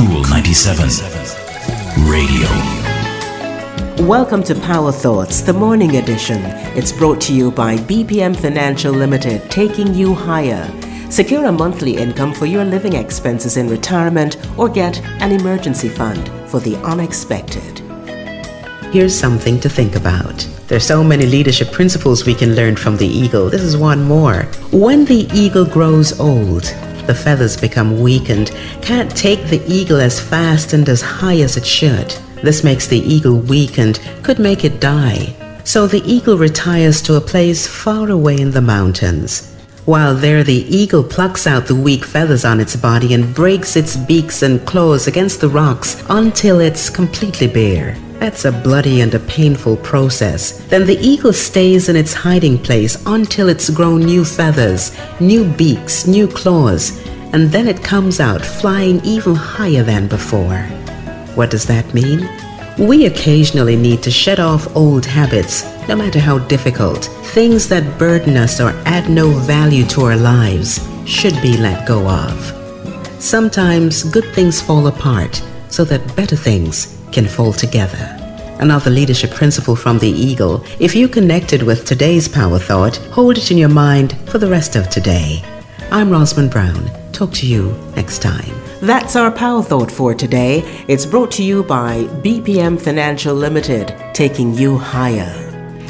Cool 97 Radio. Welcome to Power Thoughts, the morning edition. It's brought to you by BPM Financial Limited, taking you higher. Secure a monthly income for your living expenses in retirement or get an emergency fund for the unexpected. Here's something to think about. There's so many leadership principles we can learn from the eagle. This is one more. When the eagle grows old, the feathers become weakened, can't take the eagle as fast and as high as it should. This makes the eagle weakened, could make it die. So the eagle retires to a place far away in the mountains. While there, the eagle plucks out the weak feathers on its body and breaks its beaks and claws against the rocks until it's completely bare. That's a bloody and a painful process. Then the eagle stays in its hiding place until it's grown new feathers, new beaks, new claws, and then it comes out flying even higher than before. What does that mean? We occasionally need to shed off old habits, no matter how difficult. Things that burden us or add no value to our lives should be let go of. Sometimes good things fall apart so that better things can fall together. Another leadership principle from the Eagle if you connected with today's power thought, hold it in your mind for the rest of today. I'm Rosamond Brown. Talk to you next time. That's our power thought for today. It's brought to you by BPM Financial Limited, taking you higher.